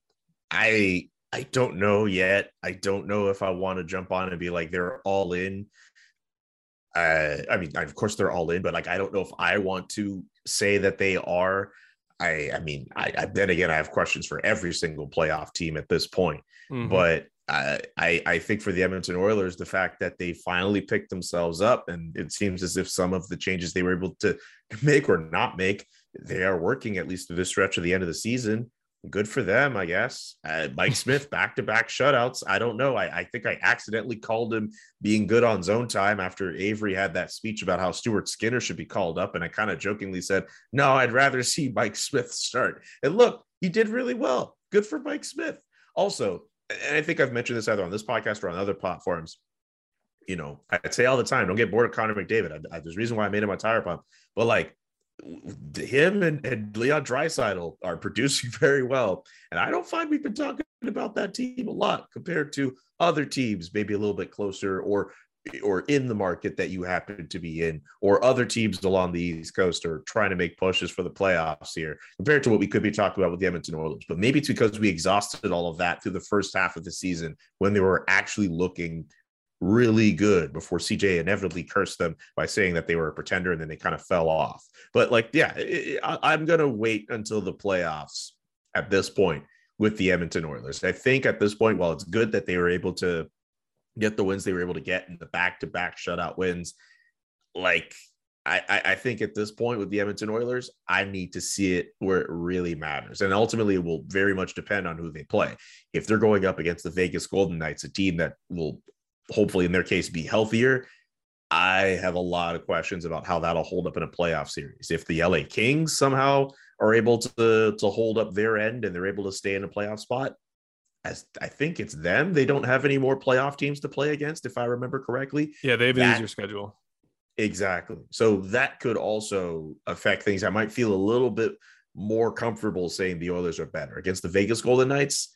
S3: I I don't know yet. I don't know if I want to jump on and be like they're all in. Uh, I mean, of course they're all in, but like I don't know if I want to say that they are. I I mean, I, I then again I have questions for every single playoff team at this point.
S2: Mhm.
S3: But I, I I think for the Edmonton Oilers, the fact that they finally picked themselves up, and it seems as if some of the changes they were able to make or not make, they are working at least through this stretch of the end of the season. Good for them, I guess. Uh, Mike Smith back to back shutouts. I don't know. I, I think I accidentally called him being good on zone time after Avery had that speech about how Stuart Skinner should be called up, and I kind of jokingly said, "No, I'd rather see Mike Smith start." And look, he did really well. Good for Mike Smith. Also, and I think I've mentioned this either on this podcast or on other platforms. You know, I say all the time, don't get bored of Connor McDavid. I, I, there's a reason why I made him my tire pump, but like him and, and Leon Draisaitl are producing very well, and I don't find we've been talking about that team a lot compared to other teams, maybe a little bit closer or or in the market that you happen to be in, or other teams along the East Coast are trying to make pushes for the playoffs here, compared to what we could be talking about with the Edmonton Oilers. But maybe it's because we exhausted all of that through the first half of the season when they were actually looking really good before CJ inevitably cursed them by saying that they were a pretender and then they kind of fell off. But like, yeah, it, I, I'm going to wait until the playoffs at this point with the Edmonton Oilers. I think at this point, while it's good that they were able to get the wins they were able to get in the back-to-back shutout wins, like I, I, I think at this point with the Edmonton Oilers, I need to see it where it really matters. And ultimately, it will very much depend on who they play. If they're going up against the Vegas Golden Knights, a team that will hopefully, in their case, be healthier, I have a lot of questions about how that'll hold up in a playoff series. If the LA Kings somehow are able to, to hold up their end and they're able to stay in a playoff spot, as I think it's them. They don't have any more playoff teams to play against, if I remember correctly.
S2: Yeah, they have an
S3: That-
S2: easier schedule.
S3: Exactly. So that could also affect things. I might feel a little bit more comfortable saying the Oilers are better against the Vegas Golden Knights.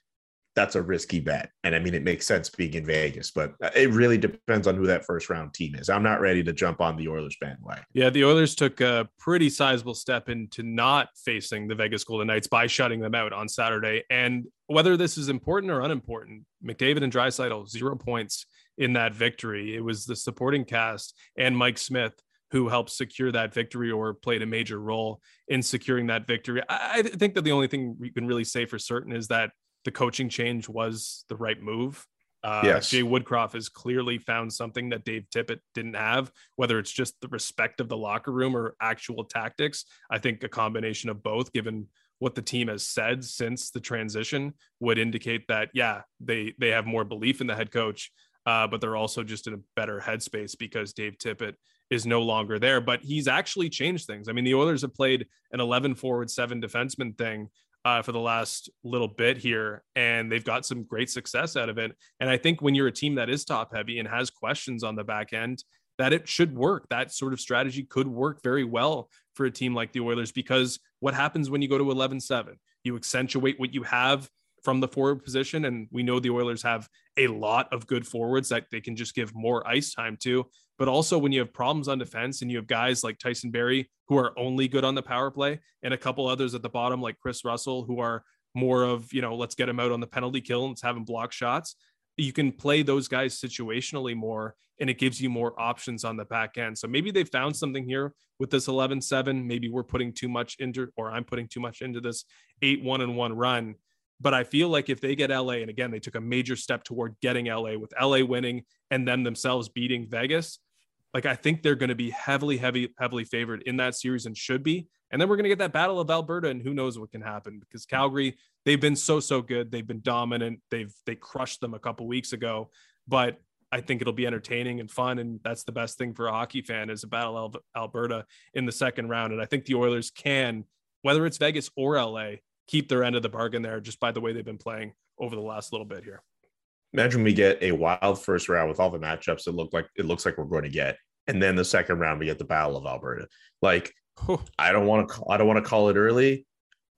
S3: That's a risky bet. And I mean, it makes sense being in Vegas, but uh, it really depends on who that first round team is. I'm not ready to jump on the Oilers bandwagon.
S2: Yeah, the Oilers took a pretty sizable step into not facing the Vegas Golden Knights by shutting them out on Saturday. And whether this is important or unimportant, McDavid and Draisaitl zero points in that victory. It was the supporting cast and Mike Smith who helped secure that victory or played a major role in securing that victory. I, I think that the only thing we can really say for certain is that the coaching change was the right move. Uh,
S3: Yes.
S2: Jay Woodcroft has clearly found something that Dave Tippett didn't have, whether it's just the respect of the locker room or actual tactics. I think a combination of both, given what the team has said since the transition, would indicate that yeah, they they have more belief in the head coach, uh, but they're also just in a better headspace because Dave Tippett is no longer there. But he's actually changed things. I mean, the Oilers have played an 11 forward, seven defenseman thing uh, for the last little bit here, and they've got some great success out of it. And I think when you're a team that is top heavy and has questions on the back end, that it should work. That sort of strategy could work very well for a team like the Oilers because what happens when you go to 11 7? You accentuate what you have from the forward position. And we know the Oilers have a lot of good forwards that they can just give more ice time to. But also, when you have problems on defense and you have guys like Tyson Barrie who are only good on the power play, and a couple others at the bottom like Kris Russell who are more of, you know, let's get him out on the penalty kill and let's have him block shots. You can play those guys situationally more and it gives you more options on the back end. So maybe they found something here with this 11 7. Maybe we're putting too much into, or I'm putting too much into this 8 1 and 1 run but I feel like if they get LA, and again, they took a major step toward getting LA with LA winning and then themselves beating Vegas, like I think they're going to be heavily, heavy, heavily favored in that series and should be. And then we're going to get that battle of Alberta, and who knows what can happen because Calgary, they've been so, so good. They've been dominant. They've they crushed them a couple weeks ago, but I think it'll be entertaining and fun, and that's the best thing for a hockey fan is a battle of Alberta in the second round. And I think the Oilers can, whether it's Vegas or LA, keep their end of the bargain there just by the way they've been playing over the last little bit here.
S3: Imagine we get a wild first round with all the matchups it look like it looks like we're going to get, and then the second round we get the Battle of Alberta. Like I don't want to I don't want to call it early.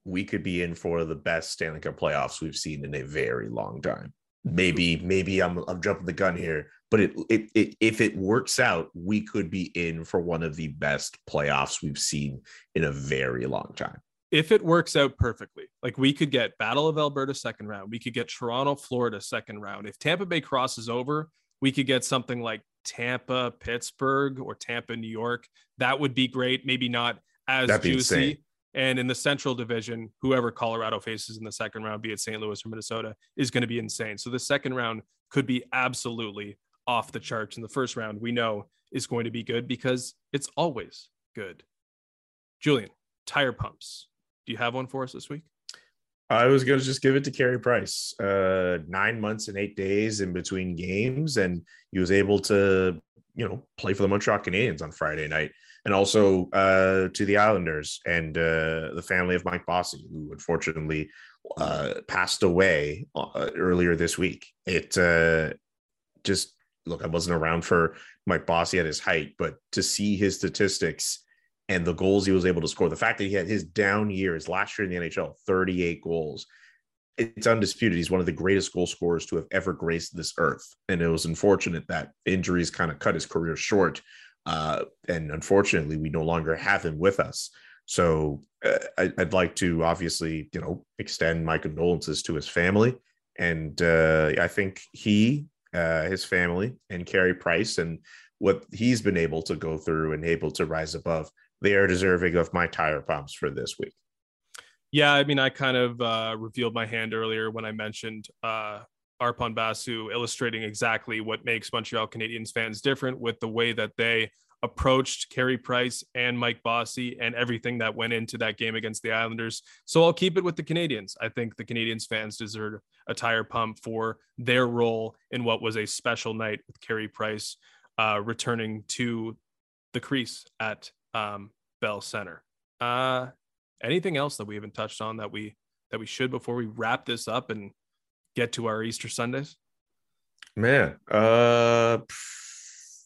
S3: We could be in for the best Stanley Cup playoffs we've seen in a very long time. Maybe maybe I'm I'm jumping the gun here, but it, it, it if it works out, we could be in for one of the best playoffs we've seen in a very long time
S2: if it works out perfectly, like we could get Battle of Alberta second round, we could get Toronto, Florida second round. If Tampa Bay crosses over, we could get something like Tampa, Pittsburgh, or Tampa, New York. That would be great. Maybe not as juicy. Insane. And in the Central Division, whoever Colorado faces in the second round, be it St. Louis or Minnesota, is going to be insane. So the second round could be absolutely off the charts. And the first round, we know, is going to be good because it's always good. Julian, tire pumps do you have one for us this week?
S3: I was going to just give it to Carey Price. Uh, nine months and eight days in between games, and he was able to, you know, play for the Montreal Canadiens on Friday night, and also uh, to the Islanders and uh, the family of Mike Bossy, who unfortunately uh, passed away uh, earlier this week. It uh, just look, I wasn't around for Mike Bossy at his height, but to see his statistics and the goals he was able to score. The fact that he had his down years last year in the NHL, 38 goals. It's undisputed. He's one of the greatest goal scorers to have ever graced this earth. And it was unfortunate that injuries kind of cut his career short. Uh, and unfortunately, we no longer have him with us. So uh, I, would like to obviously, you know, extend my condolences to his family. And uh, I think he, uh, his family, and Carey Price, and what he's been able to go through and able to rise above they are deserving of my tire pumps for this week.
S2: Yeah, I mean, I kind of uh, revealed my hand earlier when I mentioned uh, Arpon Basu illustrating exactly what makes Montreal Canadiens fans different with the way that they approached Carey Price and Mike Bossy and everything that went into that game against the Islanders. So I'll keep it with the Canadiens. I think the Canadiens fans deserve a tire pump for their role in what was a special night with Carey Price uh, returning to the crease at um, Bell Center. Uh, anything else that we haven't touched on that we that we should before we wrap this up and get to our Easter Sundays?
S3: Man, uh,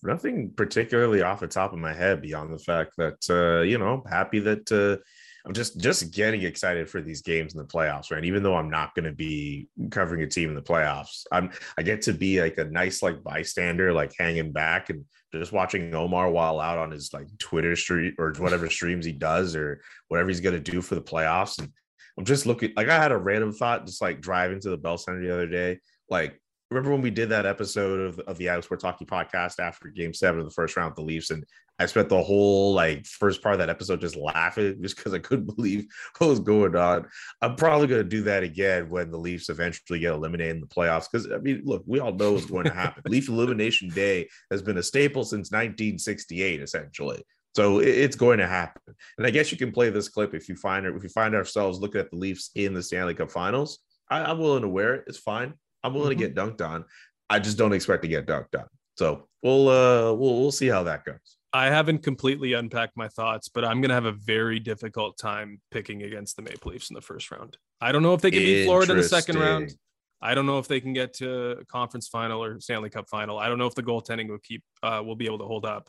S3: nothing particularly off the top of my head beyond the fact that uh, you know, happy that uh, I'm just just getting excited for these games in the playoffs, right? Even though I'm not going to be covering a team in the playoffs, I'm I get to be like a nice like bystander, like hanging back and just watching Omar while out on his like Twitter street or whatever streams he does or whatever he's to do for the playoffs. And I'm just looking like I had a random thought, just like driving to the Bell Center the other day, like remember when we did that episode of, of the Outsports Hockey podcast after game seven of the first round of the Leafs? And I spent the whole like first part of that episode just laughing just because I couldn't believe what was going on. I'm probably going to do that again when the Leafs eventually get eliminated in the playoffs. Because I mean, look, we all know what's going to happen. Leaf Elimination Day has been a staple since 1968, essentially. So it's going to happen. And I guess you can play this clip if you find it. If you find ourselves looking at the Leafs in the Stanley Cup Finals, I, am willing to wear it. It's fine. I'm willing mm-hmm. to get dunked on. I just don't expect to get dunked on. So we'll uh we'll we'll see how that goes.
S2: I haven't completely unpacked my thoughts, but I'm gonna have a very difficult time picking against the Maple Leafs in the first round. I don't know if they can beat Florida in the second round. I don't know if they can get to conference final or Stanley Cup final. I don't know if the goaltending will keep uh, will be able to hold up.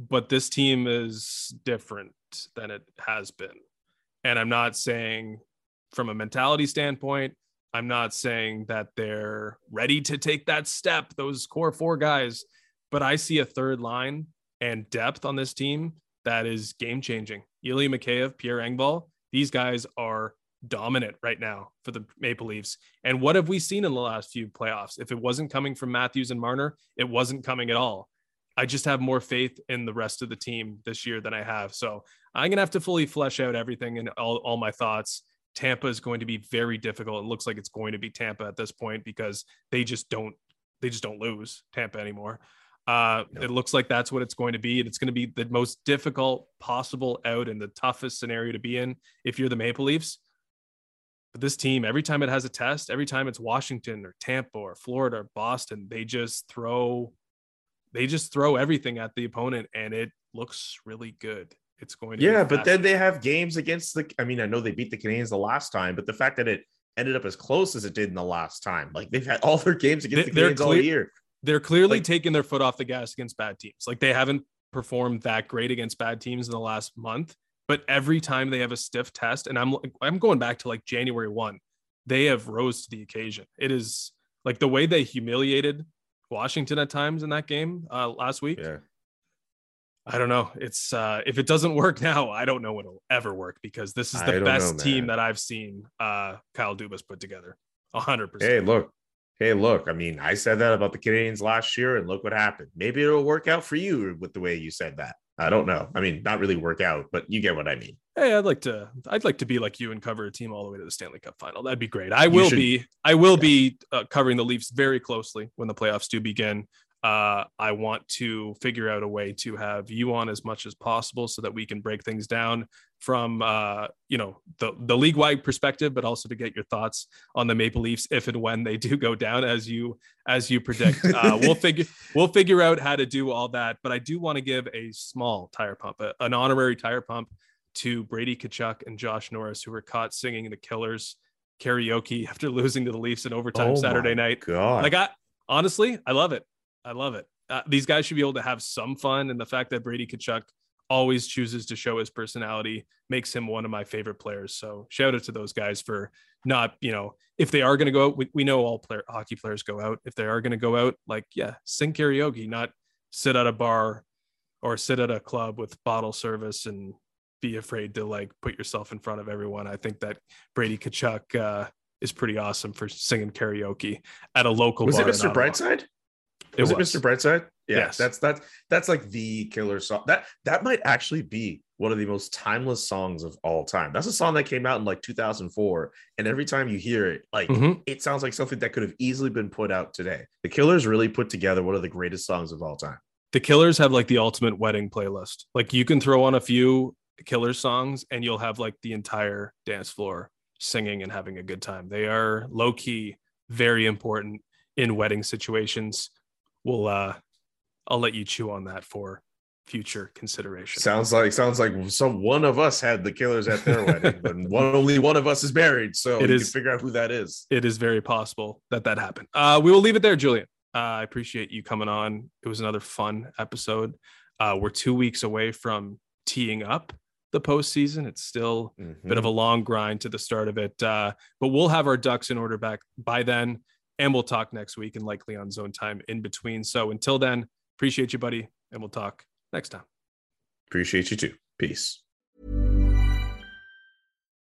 S2: But this team is different than it has been. And I'm not saying from a mentality standpoint, I'm not saying that they're ready to take that step, those core four guys, but I see a third line and depth on this team that is game changing. Ilya Mikheyev, Pierre Engvall, these guys are dominant right now for the Maple Leafs. And what have we seen in the last few playoffs? If it wasn't coming from Matthews and Marner, it wasn't coming at all. I just have more faith in the rest of the team this year than I have. So I'm going to have to fully flesh out everything and all, all my thoughts. Tampa is going to be very difficult. It looks like it's going to be Tampa at this point because they just don't they just don't lose Tampa anymore. Uh, no. It looks like that's what it's going to be. And it's going to be the most difficult possible out and the toughest scenario to be in if you're the Maple Leafs. But this team, every time it has a test, every time it's Washington or Tampa or Florida or Boston, they just throw they just throw everything at the opponent and it looks really good. It's going to
S3: Yeah, but then they have games against the I mean, I know they beat the Canadiens the last time, but the fact that it ended up as close as it did in the last time, like they've had all their games against they, the Canadiens clear, all year
S2: they're clearly like, taking their foot off the gas against bad teams. Like they haven't performed that great against bad teams in the last month, but every time they have a stiff test, and I'm I'm going back to like January one, they have rose to the occasion. It is like the way they humiliated Washington at times in that game uh, last week.
S3: Yeah.
S2: I don't know. It's uh, if it doesn't work now, I don't know it'll ever work because this is the best know, team that I've seen uh, Kyle Dubas put together. hundred percent.
S3: Hey, look, hey, look, I mean, I said that about the Canadiens last year, and look what happened. Maybe it'll work out for you with the way you said that. I don't know. I mean, not really work out, but you get what I mean.
S2: Hey, I'd like to. I'd like to be like you and cover a team all the way to the Stanley Cup final. That'd be great. I will should, be. I will yeah. be uh, covering the Leafs very closely when the playoffs do begin uh, I want to figure out a way to have you on as much as possible so that we can break things down from uh, you know the the league wide perspective, but also to get your thoughts on the Maple Leafs if and when they do go down as you as you predict. Uh, we'll figure we'll figure out how to do all that. But I do want to give a small tire pump, a, an honorary tire pump to Brady Tkachuk and Josh Norris, who were caught singing the Killers karaoke after losing to the Leafs in overtime oh Saturday night.
S3: God.
S2: Like I honestly, I love it. I love it. Uh, these guys should be able to have some fun, and the fact that Brady Tkachuk always chooses to show his personality makes him one of my favorite players. So shout out to those guys for not, you know, if they are going to go out, we, we know all player hockey players go out. If they are going to go out, like, yeah, sing karaoke, not sit at a bar or sit at a club with bottle service and be afraid to like put yourself in front of everyone. I think that Brady Tkachuk uh, is pretty awesome for singing karaoke at a local.
S3: Was it Mr. Brightside? It was, was, it Mr. Brightside? Yeah,
S2: yes.
S3: that's that's that's like the killer song. That that might actually be one of the most timeless songs of all time. That's a song that came out in like 2004, and every time you hear it, like mm-hmm. it sounds like something that could have easily been put out today. The Killers really put together one of the greatest songs of all time.
S2: The Killers have like the ultimate wedding playlist. Like you can throw on a few Killers songs, and you'll have like the entire dance floor singing and having a good time. They are low key, very important in wedding situations we'll uh I'll let you chew on that for future consideration.
S3: Sounds like sounds like some one of us had the killers at their wedding, but one only one of us is married, so it is figure out who that is.
S2: It is very possible that that happened. Uh, we will leave it there, Julian. Uh, I appreciate you coming on. It was another fun episode. Uh, we're two weeks away from teeing up the postseason. It's still mm-hmm. a bit of a long grind to the start of it, uh, but we'll have our ducks in order back by then and we'll talk next week and likely on zone time in between. So until then, appreciate you, buddy, and we'll talk next time.
S3: Appreciate you too. Peace.